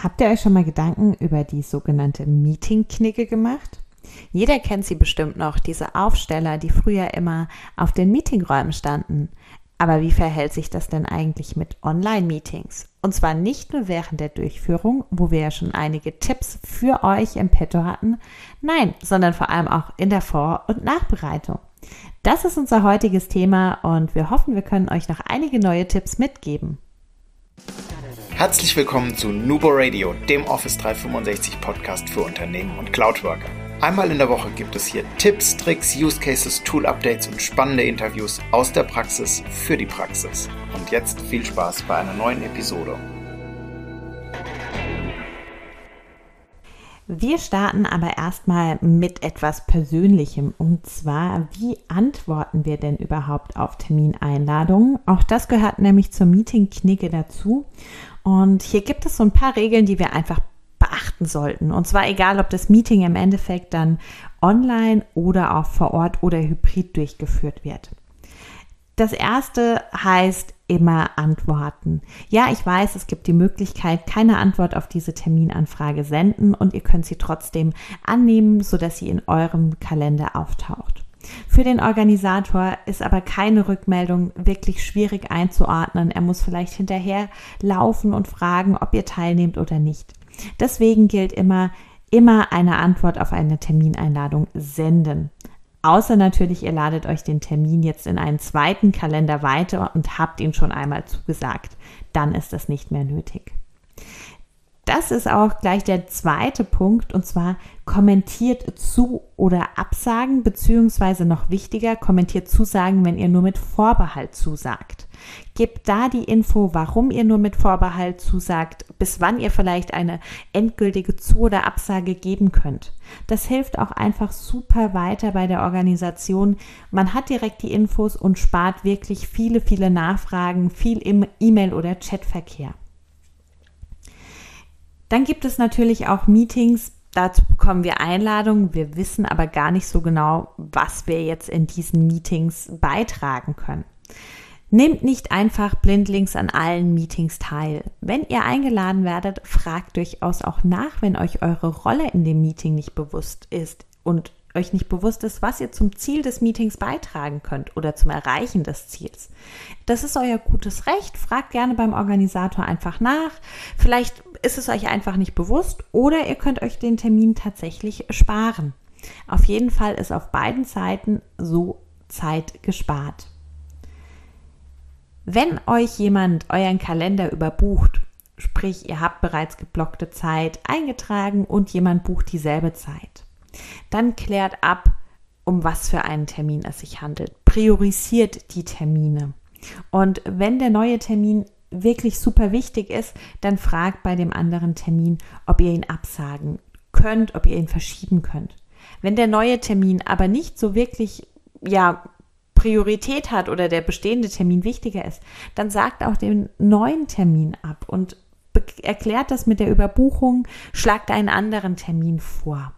Habt ihr euch schon mal Gedanken über die sogenannte Meeting-Knicke gemacht? Jeder kennt sie bestimmt noch, diese Aufsteller, die früher immer auf den Meetingräumen standen. Aber wie verhält sich das denn eigentlich mit Online-Meetings? Und zwar nicht nur während der Durchführung, wo wir ja schon einige Tipps für euch im Petto hatten, nein, sondern vor allem auch in der Vor- und Nachbereitung. Das ist unser heutiges Thema und wir hoffen, wir können euch noch einige neue Tipps mitgeben. Herzlich willkommen zu Nubo Radio, dem Office 365 Podcast für Unternehmen und Cloudworker. Einmal in der Woche gibt es hier Tipps, Tricks, Use Cases, Tool Updates und spannende Interviews aus der Praxis für die Praxis. Und jetzt viel Spaß bei einer neuen Episode. Wir starten aber erstmal mit etwas Persönlichem und zwar, wie antworten wir denn überhaupt auf Termineinladungen? Auch das gehört nämlich zur Meeting-Knicke dazu. Und hier gibt es so ein paar Regeln, die wir einfach beachten sollten. Und zwar egal, ob das Meeting im Endeffekt dann online oder auch vor Ort oder hybrid durchgeführt wird. Das erste heißt immer antworten. Ja, ich weiß, es gibt die Möglichkeit, keine Antwort auf diese Terminanfrage senden und ihr könnt sie trotzdem annehmen, sodass sie in eurem Kalender auftaucht. Für den Organisator ist aber keine Rückmeldung wirklich schwierig einzuordnen. Er muss vielleicht hinterher laufen und fragen, ob ihr teilnehmt oder nicht. Deswegen gilt immer, immer eine Antwort auf eine Termineinladung senden. Außer natürlich, ihr ladet euch den Termin jetzt in einen zweiten Kalender weiter und habt ihn schon einmal zugesagt. Dann ist das nicht mehr nötig. Das ist auch gleich der zweite Punkt und zwar kommentiert zu oder absagen, beziehungsweise noch wichtiger, kommentiert zusagen, wenn ihr nur mit Vorbehalt zusagt. Gebt da die Info, warum ihr nur mit Vorbehalt zusagt, bis wann ihr vielleicht eine endgültige Zu- oder Absage geben könnt. Das hilft auch einfach super weiter bei der Organisation. Man hat direkt die Infos und spart wirklich viele, viele Nachfragen, viel im E-Mail- oder Chatverkehr. Dann gibt es natürlich auch Meetings, dazu bekommen wir Einladungen, wir wissen aber gar nicht so genau, was wir jetzt in diesen Meetings beitragen können. Nehmt nicht einfach blindlings an allen Meetings teil. Wenn ihr eingeladen werdet, fragt durchaus auch nach, wenn euch eure Rolle in dem Meeting nicht bewusst ist und euch nicht bewusst ist, was ihr zum Ziel des Meetings beitragen könnt oder zum Erreichen des Ziels. Das ist euer gutes Recht. Fragt gerne beim Organisator einfach nach. Vielleicht ist es euch einfach nicht bewusst oder ihr könnt euch den Termin tatsächlich sparen. Auf jeden Fall ist auf beiden Seiten so Zeit gespart. Wenn euch jemand euren Kalender überbucht, sprich ihr habt bereits geblockte Zeit eingetragen und jemand bucht dieselbe Zeit, dann klärt ab, um was für einen Termin es sich handelt. Priorisiert die Termine. Und wenn der neue Termin wirklich super wichtig ist, dann fragt bei dem anderen Termin, ob ihr ihn absagen könnt, ob ihr ihn verschieben könnt. Wenn der neue Termin aber nicht so wirklich, ja, Priorität hat oder der bestehende Termin wichtiger ist, dann sagt auch den neuen Termin ab und erklärt das mit der Überbuchung, schlagt einen anderen Termin vor.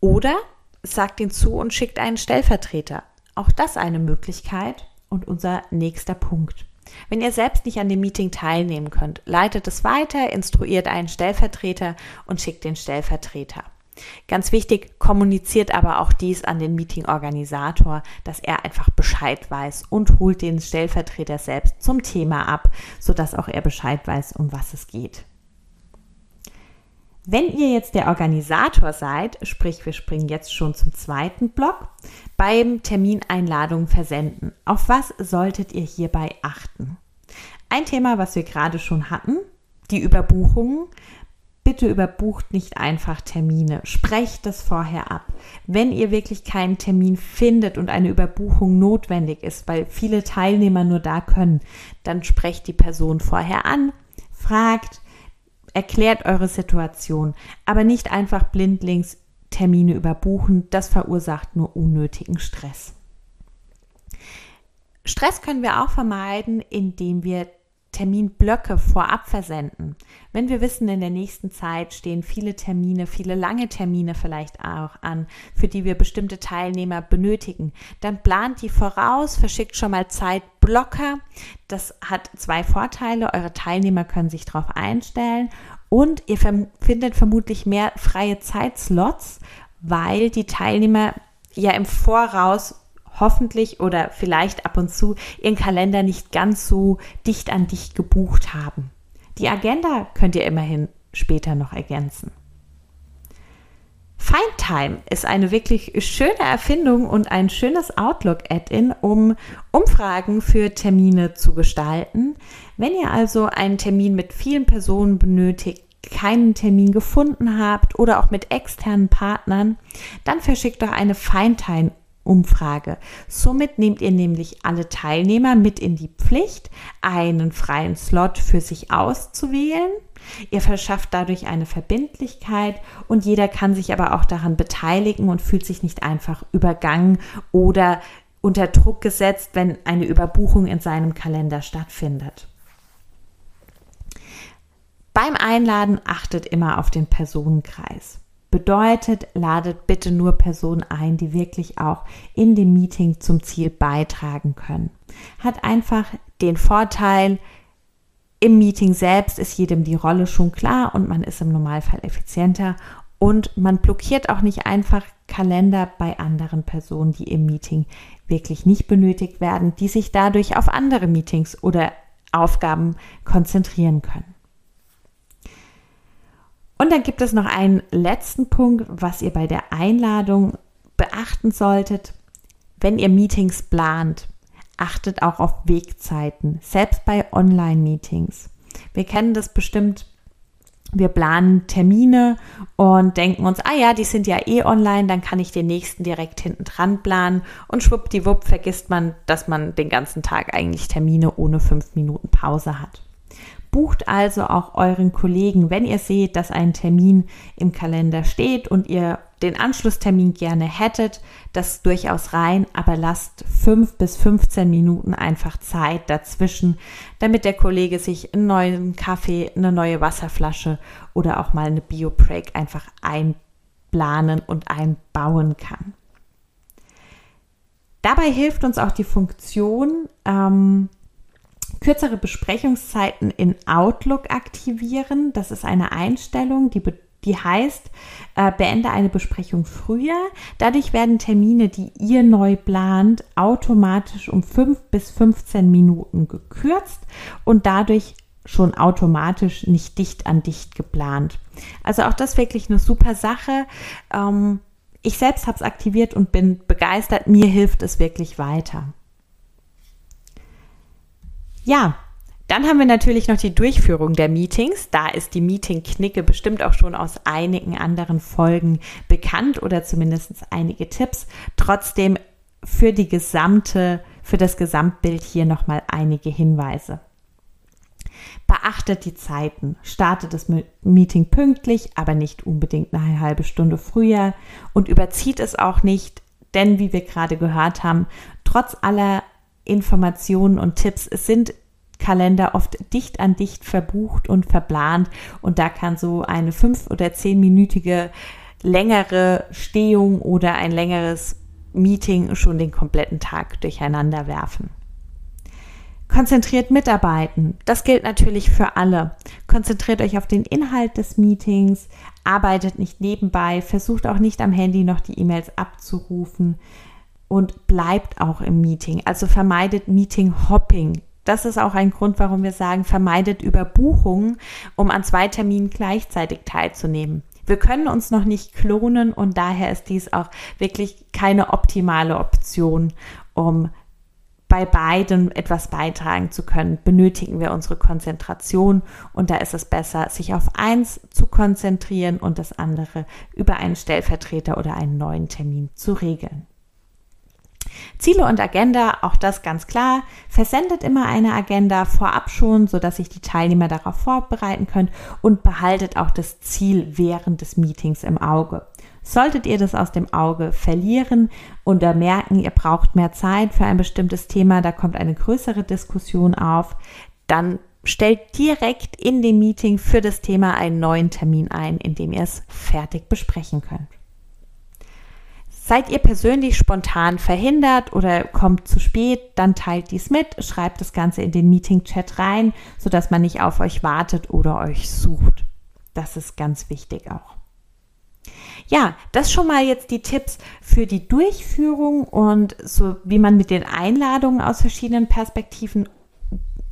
Oder sagt ihn zu und schickt einen Stellvertreter. Auch das eine Möglichkeit und unser nächster Punkt. Wenn ihr selbst nicht an dem Meeting teilnehmen könnt, leitet es weiter, instruiert einen Stellvertreter und schickt den Stellvertreter. Ganz wichtig, kommuniziert aber auch dies an den Meeting-Organisator, dass er einfach Bescheid weiß und holt den Stellvertreter selbst zum Thema ab, sodass auch er Bescheid weiß, um was es geht. Wenn ihr jetzt der Organisator seid, sprich wir springen jetzt schon zum zweiten Block, beim Termineinladungen versenden. Auf was solltet ihr hierbei achten? Ein Thema, was wir gerade schon hatten, die Überbuchungen. Bitte überbucht nicht einfach Termine. Sprecht das vorher ab. Wenn ihr wirklich keinen Termin findet und eine Überbuchung notwendig ist, weil viele Teilnehmer nur da können, dann sprecht die Person vorher an, fragt, Erklärt eure Situation, aber nicht einfach blindlings Termine überbuchen. Das verursacht nur unnötigen Stress. Stress können wir auch vermeiden, indem wir Terminblöcke vorab versenden. Wenn wir wissen, in der nächsten Zeit stehen viele Termine, viele lange Termine vielleicht auch an, für die wir bestimmte Teilnehmer benötigen, dann plant die voraus, verschickt schon mal Zeitblocker. Das hat zwei Vorteile. Eure Teilnehmer können sich darauf einstellen und ihr findet vermutlich mehr freie Zeitslots, weil die Teilnehmer ja im Voraus hoffentlich oder vielleicht ab und zu ihren Kalender nicht ganz so dicht an dicht gebucht haben. Die Agenda könnt ihr immerhin später noch ergänzen. Findtime ist eine wirklich schöne Erfindung und ein schönes Outlook-Add-in, um Umfragen für Termine zu gestalten. Wenn ihr also einen Termin mit vielen Personen benötigt, keinen Termin gefunden habt oder auch mit externen Partnern, dann verschickt doch eine Findtime Umfrage. Somit nehmt ihr nämlich alle Teilnehmer mit in die Pflicht, einen freien Slot für sich auszuwählen. Ihr verschafft dadurch eine Verbindlichkeit und jeder kann sich aber auch daran beteiligen und fühlt sich nicht einfach übergangen oder unter Druck gesetzt, wenn eine Überbuchung in seinem Kalender stattfindet. Beim Einladen achtet immer auf den Personenkreis. Bedeutet, ladet bitte nur Personen ein, die wirklich auch in dem Meeting zum Ziel beitragen können. Hat einfach den Vorteil, im Meeting selbst ist jedem die Rolle schon klar und man ist im Normalfall effizienter und man blockiert auch nicht einfach Kalender bei anderen Personen, die im Meeting wirklich nicht benötigt werden, die sich dadurch auf andere Meetings oder Aufgaben konzentrieren können. Und dann gibt es noch einen letzten Punkt, was ihr bei der Einladung beachten solltet. Wenn ihr Meetings plant, achtet auch auf Wegzeiten, selbst bei Online-Meetings. Wir kennen das bestimmt. Wir planen Termine und denken uns, ah ja, die sind ja eh online, dann kann ich den nächsten direkt hinten dran planen und schwuppdiwupp vergisst man, dass man den ganzen Tag eigentlich Termine ohne fünf Minuten Pause hat. Bucht also auch euren Kollegen, wenn ihr seht, dass ein Termin im Kalender steht und ihr den Anschlusstermin gerne hättet, das durchaus rein, aber lasst fünf bis 15 Minuten einfach Zeit dazwischen, damit der Kollege sich einen neuen Kaffee, eine neue Wasserflasche oder auch mal eine Bio-Break einfach einplanen und einbauen kann. Dabei hilft uns auch die Funktion, ähm, kürzere Besprechungszeiten in Outlook aktivieren. Das ist eine Einstellung, die, die heißt, äh, beende eine Besprechung früher. Dadurch werden Termine, die ihr neu plant, automatisch um 5 bis 15 Minuten gekürzt und dadurch schon automatisch nicht dicht an dicht geplant. Also auch das wirklich eine super Sache. Ähm, ich selbst habe es aktiviert und bin begeistert. Mir hilft es wirklich weiter. Ja, dann haben wir natürlich noch die Durchführung der Meetings. Da ist die Meeting-Knicke bestimmt auch schon aus einigen anderen Folgen bekannt oder zumindest einige Tipps. Trotzdem für die gesamte, für das Gesamtbild hier nochmal einige Hinweise. Beachtet die Zeiten. Startet das Meeting pünktlich, aber nicht unbedingt eine halbe Stunde früher und überzieht es auch nicht, denn wie wir gerade gehört haben, trotz aller Informationen und Tipps. Es sind Kalender oft dicht an dicht verbucht und verplant und da kann so eine fünf- oder zehnminütige längere Stehung oder ein längeres Meeting schon den kompletten Tag durcheinander werfen. Konzentriert mitarbeiten. Das gilt natürlich für alle. Konzentriert euch auf den Inhalt des Meetings, arbeitet nicht nebenbei, versucht auch nicht am Handy noch die E-Mails abzurufen und bleibt auch im Meeting. Also vermeidet Meeting Hopping. Das ist auch ein Grund, warum wir sagen, vermeidet Überbuchungen, um an zwei Terminen gleichzeitig teilzunehmen. Wir können uns noch nicht klonen und daher ist dies auch wirklich keine optimale Option, um bei beiden etwas beitragen zu können, benötigen wir unsere Konzentration und da ist es besser, sich auf eins zu konzentrieren und das andere über einen Stellvertreter oder einen neuen Termin zu regeln. Ziele und Agenda, auch das ganz klar, versendet immer eine Agenda vorab schon, sodass sich die Teilnehmer darauf vorbereiten können und behaltet auch das Ziel während des Meetings im Auge. Solltet ihr das aus dem Auge verlieren oder merken, ihr braucht mehr Zeit für ein bestimmtes Thema, da kommt eine größere Diskussion auf, dann stellt direkt in dem Meeting für das Thema einen neuen Termin ein, in dem ihr es fertig besprechen könnt. Seid ihr persönlich spontan verhindert oder kommt zu spät, dann teilt dies mit, schreibt das Ganze in den Meeting-Chat rein, sodass man nicht auf euch wartet oder euch sucht. Das ist ganz wichtig auch. Ja, das schon mal jetzt die Tipps für die Durchführung und so, wie man mit den Einladungen aus verschiedenen Perspektiven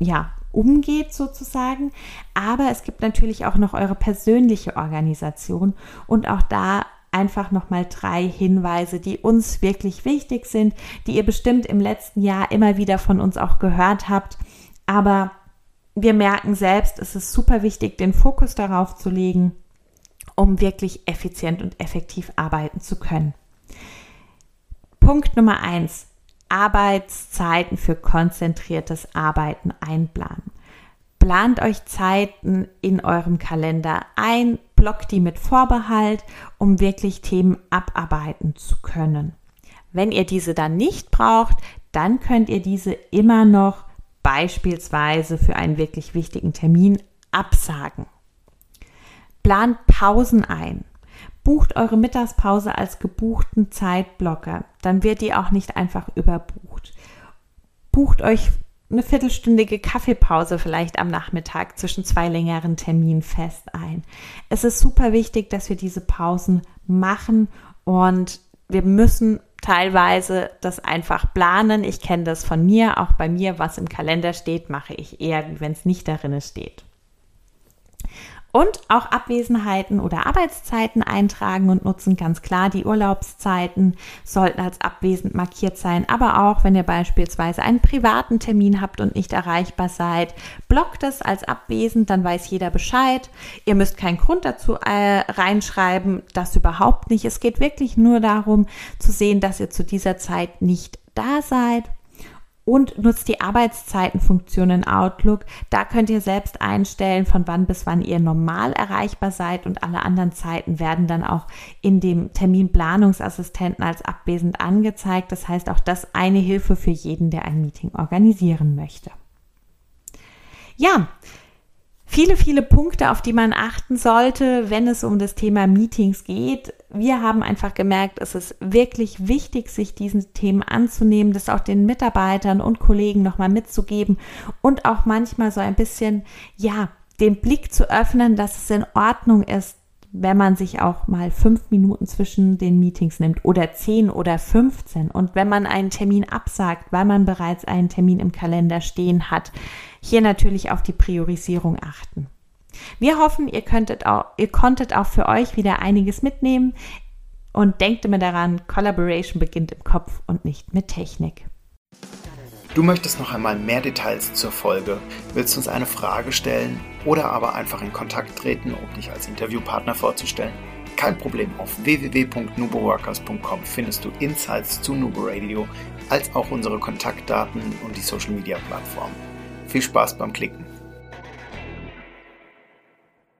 ja, umgeht sozusagen. Aber es gibt natürlich auch noch eure persönliche Organisation und auch da einfach nochmal drei Hinweise, die uns wirklich wichtig sind, die ihr bestimmt im letzten Jahr immer wieder von uns auch gehört habt. Aber wir merken selbst, es ist super wichtig, den Fokus darauf zu legen, um wirklich effizient und effektiv arbeiten zu können. Punkt Nummer eins. Arbeitszeiten für konzentriertes Arbeiten einplanen. Plant euch Zeiten in eurem Kalender ein, blockt die mit Vorbehalt, um wirklich Themen abarbeiten zu können. Wenn ihr diese dann nicht braucht, dann könnt ihr diese immer noch beispielsweise für einen wirklich wichtigen Termin absagen. Plant Pausen ein. Bucht eure Mittagspause als gebuchten Zeitblocker, dann wird die auch nicht einfach überbucht. Bucht euch eine viertelstündige Kaffeepause vielleicht am Nachmittag zwischen zwei längeren Terminen fest ein. Es ist super wichtig, dass wir diese Pausen machen und wir müssen teilweise das einfach planen. Ich kenne das von mir, auch bei mir, was im Kalender steht, mache ich eher, wenn es nicht darin steht. Und auch Abwesenheiten oder Arbeitszeiten eintragen und nutzen. Ganz klar, die Urlaubszeiten sollten als abwesend markiert sein. Aber auch, wenn ihr beispielsweise einen privaten Termin habt und nicht erreichbar seid, blockt es als abwesend, dann weiß jeder Bescheid. Ihr müsst keinen Grund dazu äh, reinschreiben, das überhaupt nicht. Es geht wirklich nur darum zu sehen, dass ihr zu dieser Zeit nicht da seid und nutzt die Arbeitszeitenfunktion in Outlook. Da könnt ihr selbst einstellen, von wann bis wann ihr normal erreichbar seid und alle anderen Zeiten werden dann auch in dem Terminplanungsassistenten als abwesend angezeigt. Das heißt auch das eine Hilfe für jeden, der ein Meeting organisieren möchte. Ja, viele, viele Punkte, auf die man achten sollte, wenn es um das Thema Meetings geht. Wir haben einfach gemerkt, es ist wirklich wichtig, sich diesen Themen anzunehmen, das auch den Mitarbeitern und Kollegen nochmal mitzugeben und auch manchmal so ein bisschen, ja, den Blick zu öffnen, dass es in Ordnung ist, wenn man sich auch mal fünf Minuten zwischen den Meetings nimmt oder zehn oder 15 und wenn man einen Termin absagt, weil man bereits einen Termin im Kalender stehen hat, hier natürlich auf die Priorisierung achten. Wir hoffen, ihr, könntet auch, ihr konntet auch für euch wieder einiges mitnehmen und denkt immer daran, Collaboration beginnt im Kopf und nicht mit Technik. Du möchtest noch einmal mehr Details zur Folge, willst uns eine Frage stellen oder aber einfach in Kontakt treten, um dich als Interviewpartner vorzustellen? Kein Problem, auf www.nuboworkers.com findest du Insights zu Nubo Radio, als auch unsere Kontaktdaten und die Social Media Plattform. Viel Spaß beim Klicken!